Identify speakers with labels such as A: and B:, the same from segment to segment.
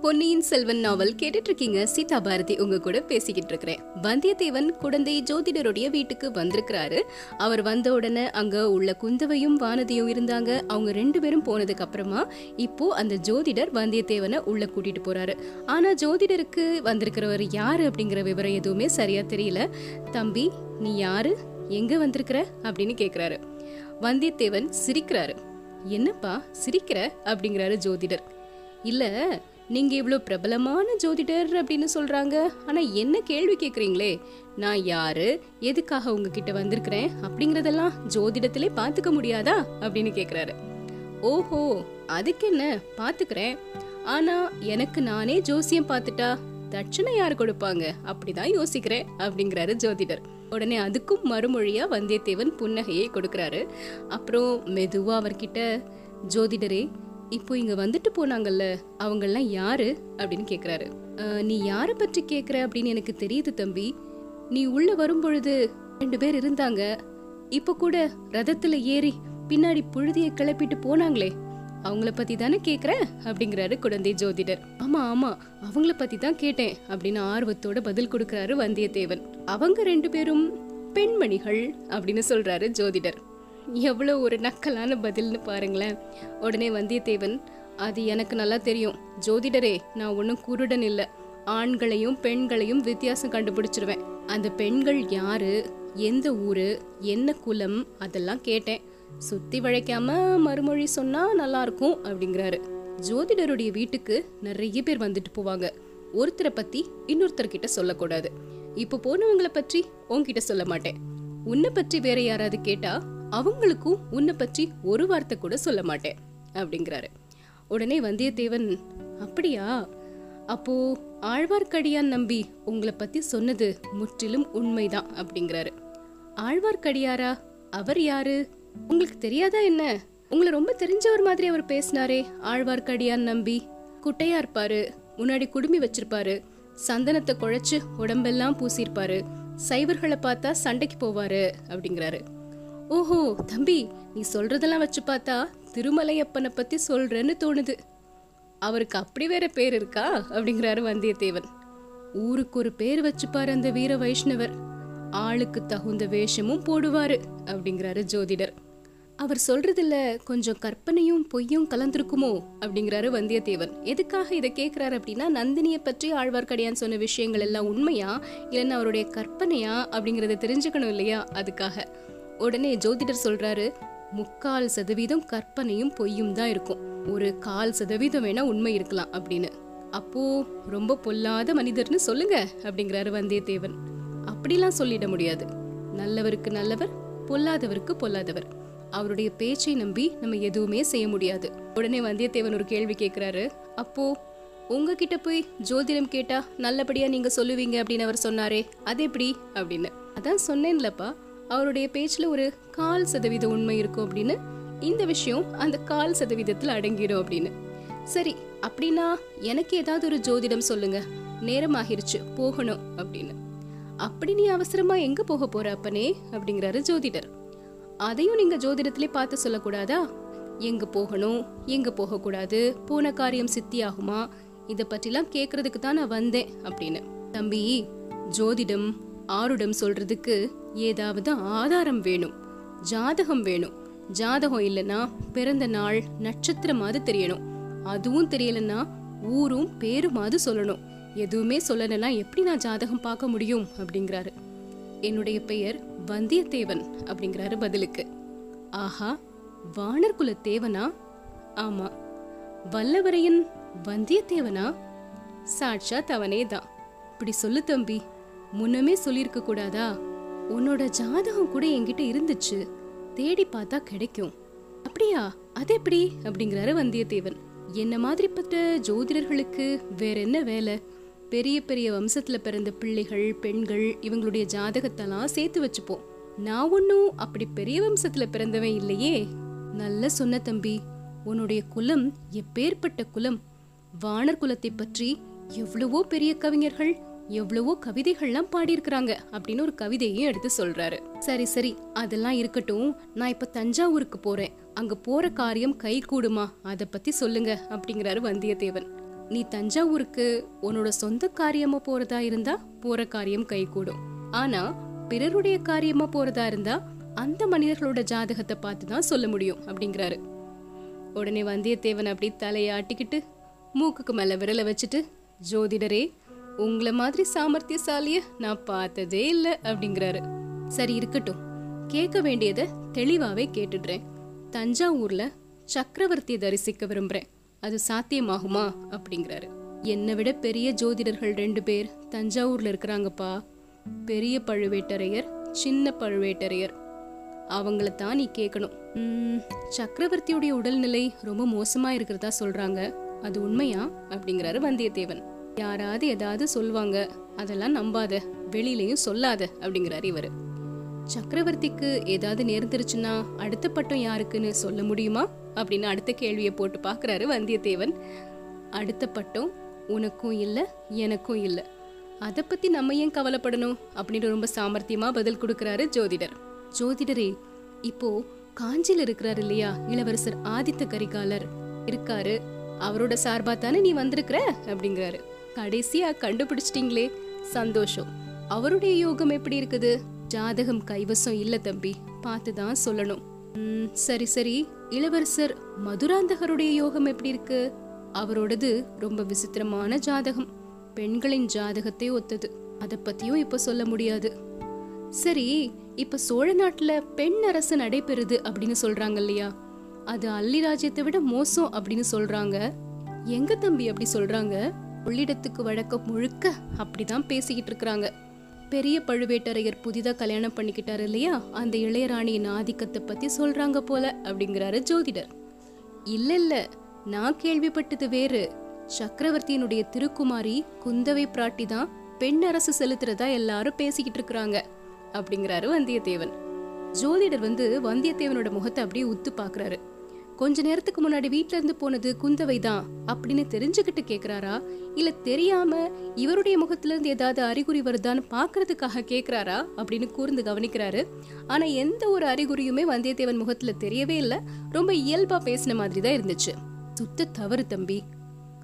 A: பொன்னியின் செல்வன் நாவல் கேட்டுட்டு இருக்கீங்க சீதா பாரதி உங்க கூட பேசிக்கிட்டு இருக்கிறேன் வந்தியத்தேவன் குழந்தை ஜோதிடருடைய வீட்டுக்கு வந்திருக்கிறாரு. அவர் வந்த உடனே அங்க உள்ள குந்தவையும் வானதியும் இருந்தாங்க. அவங்க ரெண்டு பேரும் போனதுக்கு அப்புறமா இப்போ அந்த ஜோதிடர் வந்தியத்தேவனை உள்ள கூட்டிட்டு போறாரு. ஆனா ஜோதிடருக்கு வந்திருக்கிறவர் யாரு அப்படிங்கிற விவரம் எதுவுமே சரியா தெரியல. தம்பி நீ யாரு? எங்க வந்திருக்கிற? அப்படின்னு கேக்குறாரு. வந்தியத்தேவன் சிரிக்கிறாரு. என்னப்பா சிரிக்கிற? அப்படிங்கிறாரு ஜோதிடர். இல்லை நீங்க இவ்வளோ பிரபலமான ஜோதிடர் அப்படின்னு சொல்றாங்க. ஆனா என்ன கேள்வி கேக்குறீங்களே? நான் யாரு? எதுக்காக உங்ககிட்ட வந்திருக்கிறேன்? அப்படிங்கறதெல்லாம் ஜோதிடத்திலே பாத்துக்க முடியாதா? அப்படின்னு கேக்குறாரு. ஓஹோ அதுக்கு என்ன பாத்துக்கிறேன் ஆனா எனக்கு நானே ஜோசியம் பார்த்துட்டா தட்சணை யார் கொடுப்பாங்க? அப்படிதான் யோசிக்கிறேன் அப்படிங்கிறாரு ஜோதிடர். உடனே அதுக்கும் மறுமொழியா வந்தியத்தேவன் புன்னகையை கொடுக்கிறாரு. அப்புறம் மெதுவா அவர்கிட்ட ஜோதிடரே இப்போ இங்க வந்துட்டு போனாங்கல்ல அவங்கெல்லாம் யாரு? அப்படின்னு கேக்குறாரு. நீ யார பற்றி கேக்குற? அப்படின்னு எனக்கு தெரியுது தம்பி. நீ உள்ள வரும்பொழுது ரெண்டு பேர் இருந்தாங்க. இப்ப கூட ரதத்துல ஏறி பின்னாடி புழுதியை கிளப்பிட்டு போனாங்களே. அவங்கள பத்தி தானே கேக்குற? அப்படிங்கிறாரு குழந்தை ஜோதிடர். ஆமா ஆமா அவங்கள பத்தி தான் கேட்டேன் அப்படின்னு ஆர்வத்தோட பதில் கொடுக்கறாரு வந்தியத்தேவன். அவங்க ரெண்டு பேரும் பெண்மணிகள் அப்படின்னு சொல்றாரு ஜோதிடர். எவ்வளோ ஒரு நக்கலான பதில்னு பாருங்களேன். உடனே வந்தியத்தேவன் அது எனக்கு நல்லா தெரியும். ஜோதிடரே நான் ஒன்றும் குருடன் இல்லை. ஆண்களையும் பெண்களையும் வித்தியாசம் கண்டுபிடிச்சிருவேன். அந்த பெண்கள் யாரு? எந்த ஊரு? என்ன குலம்? அதெல்லாம் கேட்டேன். சுத்தி வழைக்காமல் மறுமொழி சொன்னா நல்லா இருக்கும் அப்படிங்கிறாரு. ஜோதிடருடைய வீட்டுக்கு நிறைய பேர் வந்துட்டு போவாங்க. ஒருத்தரை பத்தி இன்னொருத்தர்கிட்ட சொல்லக்கூடாது. இப்போ போனவங்களை பற்றி உன்கிட்ட சொல்ல மாட்டேன். உன்னை பற்றி வேற யாராவது கேட்டா அவங்களுக்கும் உன்னை பற்றி ஒரு வார்த்தை கூட சொல்ல மாட்டேன் அப்படிங்கிறாரு. உடனே வந்தியத்தேவன் அப்படியா? அப்போ ஆழ்வார்க்கடியான் நம்பி உங்களை பத்தி சொன்னது முற்றிலும் உண்மைதான் அப்படிங்கிறாரு. ஆழ்வார்க்கடியாரா? அவர் யாரு? உங்களுக்கு தெரியாதா என்ன? உங்களை ரொம்ப தெரிஞ்சவர் மாதிரி அவர் பேசினாரே ஆழ்வார்க்கடியான் நம்பி. குட்டையா இருப்பாரு முன்னாடி குடுமி வச்சிருப்பாரு சந்தனத்தை குழைச்சு உடம்பெல்லாம் பூசியிருப்பாரு சைவர்களை பார்த்தா சண்டைக்கு போவாரு அப்படிங்கிறாரு. ஓஹோ தம்பி நீ சொல்றதெல்லாம் வச்சு பார்த்தா திருமலையப்பனை பத்தி சொல்றேன்னு தோணுது. அவருக்கு அப்படி வேற பேர் இருக்கா? அப்படிங்கிறாரு வந்தியத்தேவன். ஊருக்கு ஒரு பேர் வச்சுப்பாரு அந்த வீர வைஷ்ணவர். ஆளுக்கு தகுந்த வேஷமும் போடுவாரு அப்படிங்கிறாரு ஜோதிடர். அவர் சொல்றதுல கொஞ்சம் கற்பனையும் பொய்யும் கலந்திருக்குமோ அப்படிங்கிறாரு வந்தியத்தேவன். எதுக்காக இதை கேக்குறாரு அப்படின்னா நந்தினியை பற்றி ஆழ்வார்க்கடியான் சொன்ன விஷயங்கள் எல்லாம் உண்மையா இல்லைன்னா அவருடைய கற்பனையா அப்படிங்கறத தெரிஞ்சுக்கணும் இல்லையா அதுக்காக. உடனே ஜோதிடர் சொல்றாரு முக்கால் சதவீதம் கற்பனையும் பொய்யும் தான் இருக்கும். ஒரு கால் சதவீதம் வேணா உண்மை இருக்கலாம் அப்படின்னு. அப்போ ரொம்ப பொல்லாத மனிதர்னு சொல்லுங்க அப்படிங்கிறாரு வந்தியத்தேவன். அப்படிலாம் சொல்லிட முடியாது. நல்லவருக்கு நல்லவர் பொல்லாதவருக்கு பொல்லாதவர். அவருடைய பேச்சை நம்பி நம்ம எதுவுமே செய்ய முடியாது. உடனே வந்தியத்தேவன் ஒரு கேள்வி கேட்குறாரு அப்போ உங்ககிட்ட போய் ஜோதிடம் கேட்டா நல்லபடியா நீங்க சொல்லுவீங்க அப்படின்னு அவர் சொன்னாரே. அது எப்படி? அப்படின்னு. அதான் சொன்னேன்லப்பா. அவருடைய பேச்சுல ஒரு கால் சதவீத உண்மை இருக்கும் அப்படின்னு இந்த விஷயம் அந்த கால் சதவீதத்துல அடங்கிடும் அப்படின்னு. சரி அப்படின்னா எனக்கு ஏதாவது ஒரு ஜோதிடம் சொல்லுங்க. நேரம் ஆகிருச்சு போகணும் அப்படின்னு. அப்படி நீ அவசரமா எங்க போக போற அப்பனே? அப்படிங்கிறாரு ஜோதிடர். அதையும் நீங்க ஜோதிடத்திலே பார்த்து சொல்லக்கூடாதா? எங்க போகணும் எங்க போகக்கூடாது போன காரியம் சித்தியாகுமா? இதை பற்றிலாம் கேட்கறதுக்கு தான் நான் வந்தேன் அப்படின்னு. தம்பி ஜோதிடம் ஆருடம் சொல்றதுக்கு ஏதாவது ஆதாரம் வேணும். ஜாதகம் வேணும். ஜாதகம் இல்லைன்னா பிறந்த நாள் நட்சத்திரமாவது தெரியணும். அதுவும் தெரியலன்னா ஊரும் பேருமாவது சொல்லணும். எதுவுமே சொல்லலைன்னா எப்படி நான் ஜாதகம் பார்க்க முடியும்? அப்படிங்கிறாரு. என்னுடைய பெயர் வந்தியத்தேவன் அப்படிங்கிறாரு பதிலுக்கு. ஆஹா வானர்குல தேவனா? ஆமா. வல்லவரையன் வந்தியத்தேவனா? சாட்சாத் அவனே தான் இப்படி சொல்லு தம்பி. முன்னமே சொல்லியிருக்க கூடாதா? உன்னோட ஜாதகம் கூட என்கிட்ட இருந்துச்சு. தேடி பார்த்தா கிடைக்கும். அப்படியா? அது எப்படி? அப்படிங்கிறாரு வந்தியத்தேவன் என்ன மாதிரிப்பட்ட ஜோதிடர்களுக்கு வேற என்ன வேலை? பெரிய பெரிய வம்சத்துல பிறந்த பிள்ளைகள் பெண்கள் இவங்களுடைய ஜாதகத்தெல்லாம் சேர்த்து வச்சுப்போம். நான் ஒன்னும் அப்படி பெரிய வம்சத்துல பிறந்தவன் இல்லையே. நல்ல சொன்ன தம்பி உன்னுடைய குலம் எப்பேற்பட்ட குலம்? வானர் குலத்தை பற்றி எவ்வளவோ பெரிய கவிஞர்கள் எவ்வளவோ கவிதைகள்லாம் பாடியிருக்கிறாங்க அப்படின்னு ஒரு கவிதையும் எடுத்து சொல்றாரு. சரி சரி அதெல்லாம் இருக்கட்டும். நான் இப்ப தஞ்சாவூருக்கு போறேன். அங்க போற காரியம் கை கூடுமா? அதை பத்தி சொல்லுங்க அப்படிங்கிறாரு வந்தியத்தேவன். நீ தஞ்சாவூருக்கு உன்னோட சொந்த காரியமா போறதா இருந்தா போற காரியம் கைகூடும் ஆனா பிறருடைய காரியமா போறதா இருந்தா அந்த மனிதர்களோட ஜாதகத்தை பார்த்து தான் சொல்ல முடியும் அப்படிங்கிறாரு. உடனே வந்தியத்தேவன் அப்படி தலையை ஆட்டிக்கிட்டு மூக்குக்கு மேல விரலை வச்சுட்டு ஜோதிடரே உங்களை மாதிரி சாமர்த்தியசாலிய நான் பார்த்ததே இல்லை அப்படிங்கிறாரு. சரி இருக்கட்டும். கேட்க வேண்டியதை தெளிவாவே கேட்டுடுறேன். தஞ்சாவூர்ல சக்கரவர்த்தியை தரிசிக்க விரும்புறேன். அது சாத்தியமாகுமா அப்படிங்கிறாரு. என்னை விட பெரிய ஜோதிடர்கள் ரெண்டு பேர் தஞ்சாவூர்ல இருக்கிறாங்கப்பா. பெரிய பழுவேட்டரையர் சின்ன பழுவேட்டரையர். அவங்கள தான் நீ கேட்கணும். உம், சக்கரவர்த்தியுடைய உடல்நிலை ரொம்ப மோசமா இருக்கிறதா சொல்றாங்க. அது உண்மையா அப்படிங்கிறாரு வந்தியத்தேவன். யாராவது ஏதாவது சொல்லுவாங்க அதெல்லாம் நம்பாத. வெளியிலயும் சொல்லாத அப்படிங்கிறாரு இவரு. சக்கரவர்த்திக்கு ஏதாவது நேர்ந்துருச்சுன்னா அடுத்த பட்டம் யாருக்குன்னு சொல்ல முடியுமா? அப்படின்னு அடுத்த கேள்வியை போட்டு பார்க்குறாரு வந்தியத்தேவன். அடுத்த பட்டம் உனக்கும் இல்ல எனக்கும் இல்ல. அதை பத்தி நம்ம ஏன் கவலைப்படணும்? அப்படின்னு ரொம்ப சாமர்த்தியமா பதில் கொடுக்குறாரு ஜோதிடர். ஜோதிடரே இப்போ காஞ்சியில் இருக்கிறாரு இல்லையா? இளவரசர் ஆதித்த கரிகாலர். இருக்காரு. அவரோட சார்பா தானே நீ வந்திருக்கிற? அப்படிங்கிறாரு. கடைசியா கண்டுபிடிச்சிட்டீங்களே. சந்தோஷம். அவருடைய யோகம் எப்படி இருக்குது? ஜாதகம் கைவசம் இல்ல தம்பி. பார்த்து தான் சொல்லணும். ம், சரி சரி. இளவரசர் மதுராந்தகருடைய யோகம் எப்படி இருக்கு? அவரோடது ரொம்ப விசித்திரமான ஜாதகம். பெண்களின் ஜாதகத்தை ஒத்தது. அதை பத்தியும் இப்ப சொல்ல முடியாது. சரி இப்ப சோழ நாட்டுல பெண் அரசு நடைபெறுது அப்படின்னு சொல்றாங்க இல்லையா? அது அல்லி ராஜ்யத்தை விட மோசம் அப்படின்னு சொல்றாங்க. எங்க தம்பி அப்படி சொல்றாங்க? உள்ளிடத்துக்கு வழக்கம் முழுக்க அப்படிதான் பேசிக்கிட்டு இருக்கிறாங்க. பெரிய பழுவேட்டரையர் புதிதாக கல்யாணம் பண்ணிக்கிட்டாரு இல்லையா? அந்த இளையராணியின் ஆதிக்கத்தை பற்றி சொல்கிறாங்க போல அப்படிங்கிறாரு ஜோதிடர். இல்லை இல்லை நான் கேள்விப்பட்டது வேறு. சக்கரவர்த்தியினுடைய திருக்குமாரி குந்தவை பிராட்டி தான் பெண் அரசு செலுத்துறதா எல்லாரும் பேசிக்கிட்டு இருக்கிறாங்க அப்படிங்கிறாரு வந்தியத்தேவன். ஜோதிடர் வந்து வந்தியத்தேவனோட முகத்தை அப்படியே உத்து பார்க்குறாரு. கொஞ்ச நேரத்துக்கு முன்னாடி வீட்ல இருந்து போனது குந்தவை தான் அப்படின்னு தெரிஞ்சுக்கிட்டு கேக்குறாரா? இல்ல தெரியாம இவருடைய முகத்துல இருந்து ஏதாவது அறிகுறி வருதான்னு பாக்குறதுக்காக கேக்குறாரா? அப்படின்னு கூர்ந்து கவனிக்கிறாரு. ஆனா எந்த ஒரு அறிகுறியுமே வந்தியத்தேவன் முகத்துல தெரியவே இல்ல. ரொம்ப இயல்பா பேசின மாதிரி தான் இருந்துச்சு. சுத்த தவறு தம்பி.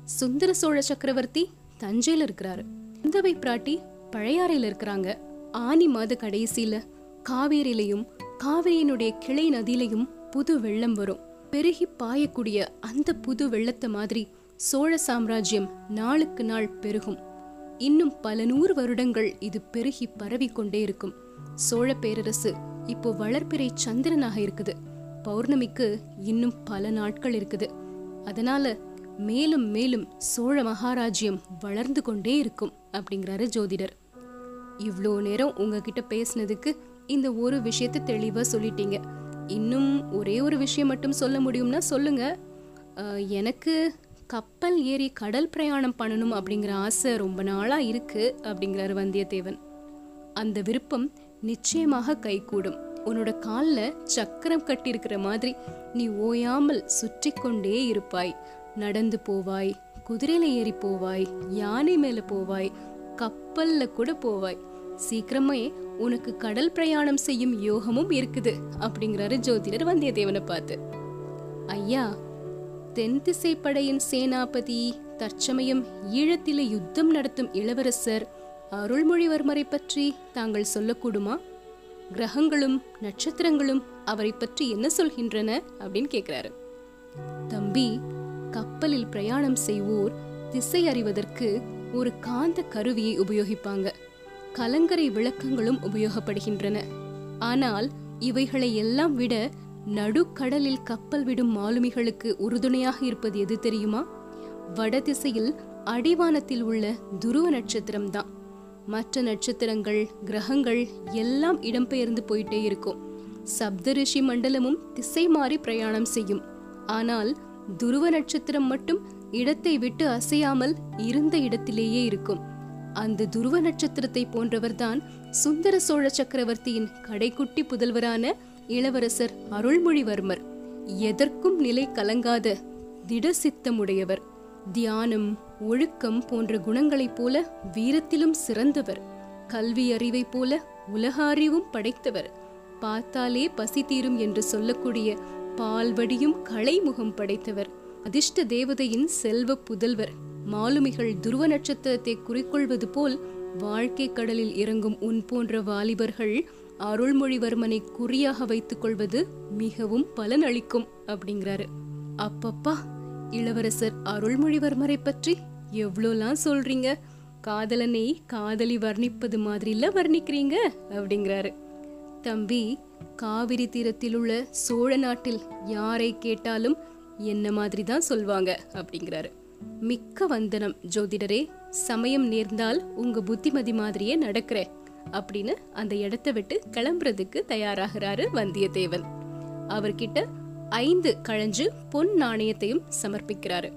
A: சுந்தர சோழ சக்கரவர்த்தி தஞ்சையில இருக்கிறாரு. குந்தவை பிராட்டி பழையாறையில இருக்கிறாங்க. ஆனி மாத கடைசியில காவேரியிலையும் காவிரியினுடைய கிளை நதியிலையும் புது வெள்ளம் வரும். பெருகி பாயக்கூடிய அந்த புது வெள்ளத்தை மாதிரி சோழ சாம்ராஜ்யம் நாளுக்கு நாள் பெருகும். இன்னும் பல நூறு வருடங்கள் இது பெருகி பரவி கொண்டே இருக்கும். சோழ பேரரசு இப்போ வளர்ப்பிறை சந்திரனாக இருக்குது. பௌர்ணமிக்கு இன்னும் பல நாட்கள் இருக்குது. அதனால மேலும் மேலும் சோழ மகாராஜ்யம் வளர்ந்து கொண்டே இருக்கும் அப்படிங்கிறாரு ஜோதிடர். இவ்வளோ நேரம் உங்ககிட்ட பேசினதுக்கு இந்த ஒரு விஷயத்தை தெளிவா சொல்லிட்டீங்க. இன்னும் ஒரே ஒரு விஷயம் மட்டும் சொல்ல முடியும்னா சொல்லுங்க. எனக்கு கப்பல் ஏறி கடல் பிரயாணம் பண்ணணும் அப்படிங்கிற ஆசை ரொம்ப நாளாக இருக்கு அப்படிங்கிறாரு வந்தியத்தேவன். அந்த விருப்பம் நிச்சயமாக கைகூடும். உன்னோட காலில் சக்கரம் கட்டியிருக்கிற மாதிரி நீ ஓயாமல் சுற்றி கொண்டே இருப்பாய். நடந்து போவாய் குதிரையில ஏறி போவாய் யானை மேல போவாய் கப்பல்ல கூட போவாய். சீக்கிரமே உனக்கு கடல் பிரயாணம் செய்யும் யோகமும் இருக்குது அப்படிங்கிறாரு ஜோதிடர் வந்தியத்தேவனை பார்த்து. ஐயா தென் திசை படையின் சேனாபதி தற்சமயம் ஈழத்திலே யுத்தம் நடத்தும் இளவரசர் அருள்மொழிவர்மரை பற்றி தாங்கள் சொல்லக்கூடுமா? கிரகங்களும் நட்சத்திரங்களும் அவரை பற்றி என்ன சொல்கின்றன? அப்படின்னு கேட்கிறாரு தம்பி கப்பலில் பிரயாணம் செய்வோர் திசை அறிவதற்கு ஒரு காந்த கருவியை உபயோகிப்பாங்க. கலங்கரை விளக்கங்களும் உபயோகப்படுகின்றன. ஆனால் இவைகளை எல்லாம் விட நடுக்கடலில் கப்பல் விடும் மாலுமிகளுக்கு உறுதுணையாக இருப்பது எது தெரியுமா? வடதிசையில் அடிவானத்தில் உள்ள துருவ நட்சத்திரம் தான் மற்ற நட்சத்திரங்கள் கிரகங்கள் எல்லாம் இடம்பெயர்ந்து போயிட்டே இருக்கும். சப்தரிஷி மண்டலமும் திசை மாறி பிரயாணம் செய்யும். ஆனால் துருவ நட்சத்திரம் மட்டும் இடத்தை விட்டு அசையாமல் இருந்த இடத்திலேயே இருக்கும். அந்த துருவ நட்சத்திரத்தை போன்றவர்தான் சுந்தர சோழ சக்கரவர்த்தியின் கடைக்குட்டி புதல்வரான இளவரசர் அருள்மொழிவர்மர். எதற்கும் நிலை கலங்காத திட சித்தமுடையவர் தியானம் ஒழுக்கம் போன்ற குணங்களைப் போல வீரத்திலும் சிறந்தவர். கல்வி அறிவைப் போல உலக அறிவும் படைத்தவர். பார்த்தாலே பசி தீரும் என்று சொல்லக்கூடிய பால்வடியும் கலைமுகம் படைத்தவர். அதிர்ஷ்ட தேவதையின் செல்வ புதல்வர். மாலுமிகள் துருவ நட்சத்திரத்தை குறிக்கொள்வது போல் வாழ்க்கை கடலில் இறங்கும் உன் போன்ற வாலிபர்கள் அருள்மொழிவர்மனை குறியாக வைத்துக் கொள்வது மிகவும் பலன் அளிக்கும் அப்படிங்கிறாரு. அப்பப்பா இளவரசர் அருள்மொழிவர்மரை பற்றி எவ்வளோலாம் சொல்றீங்க? காதலனை காதலி வர்ணிப்பது மாதிரில வர்ணிக்கிறீங்க? அப்படிங்கிறாரு. தம்பி காவிரி தீரத்தில் உள்ள சோழ நாட்டில் யாரை கேட்டாலும் என்ன மாதிரி தான் சொல்வாங்க? அப்படிங்கிறாரு. மிக்க வந்தனம் ஜோதிடரே சமயம் நேர்ந்தால் உங்க புத்திமதி மாதிரியே நடக்கிறேன் அப்படின்னு அந்த இடத்தை விட்டு கிளம்புறதுக்கு தயாராகிறாரு வந்தியத்தேவன். அவர்கிட்ட ஐந்து கழஞ்சு பொன் நாணயத்தையும் சமர்ப்பிக்கிறாரு.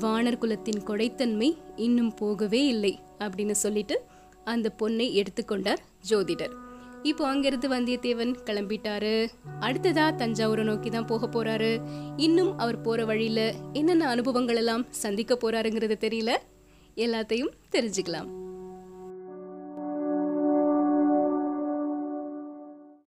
A: வானர் குலத்தின் கொடைத்தன்மை இன்னும் போகவே இல்லை அப்படின்னு சொல்லிட்டு அந்த பொன்னை எடுத்துக்கொண்டார் ஜோதிடர். இப்போ அங்கிருந்து வந்தியத்தேவன் கிளம்பிட்டாரு. அடுத்ததா தஞ்சாவூரை நோக்கி தான் போக போறாரு. இன்னும் அவர் போற வழியில என்னென்ன அனுபவங்கள் எல்லாம் சந்திக்க போறாருங்கிறது தெரியல? எல்லாத்தையும் தெரிஞ்சுக்கலாம்.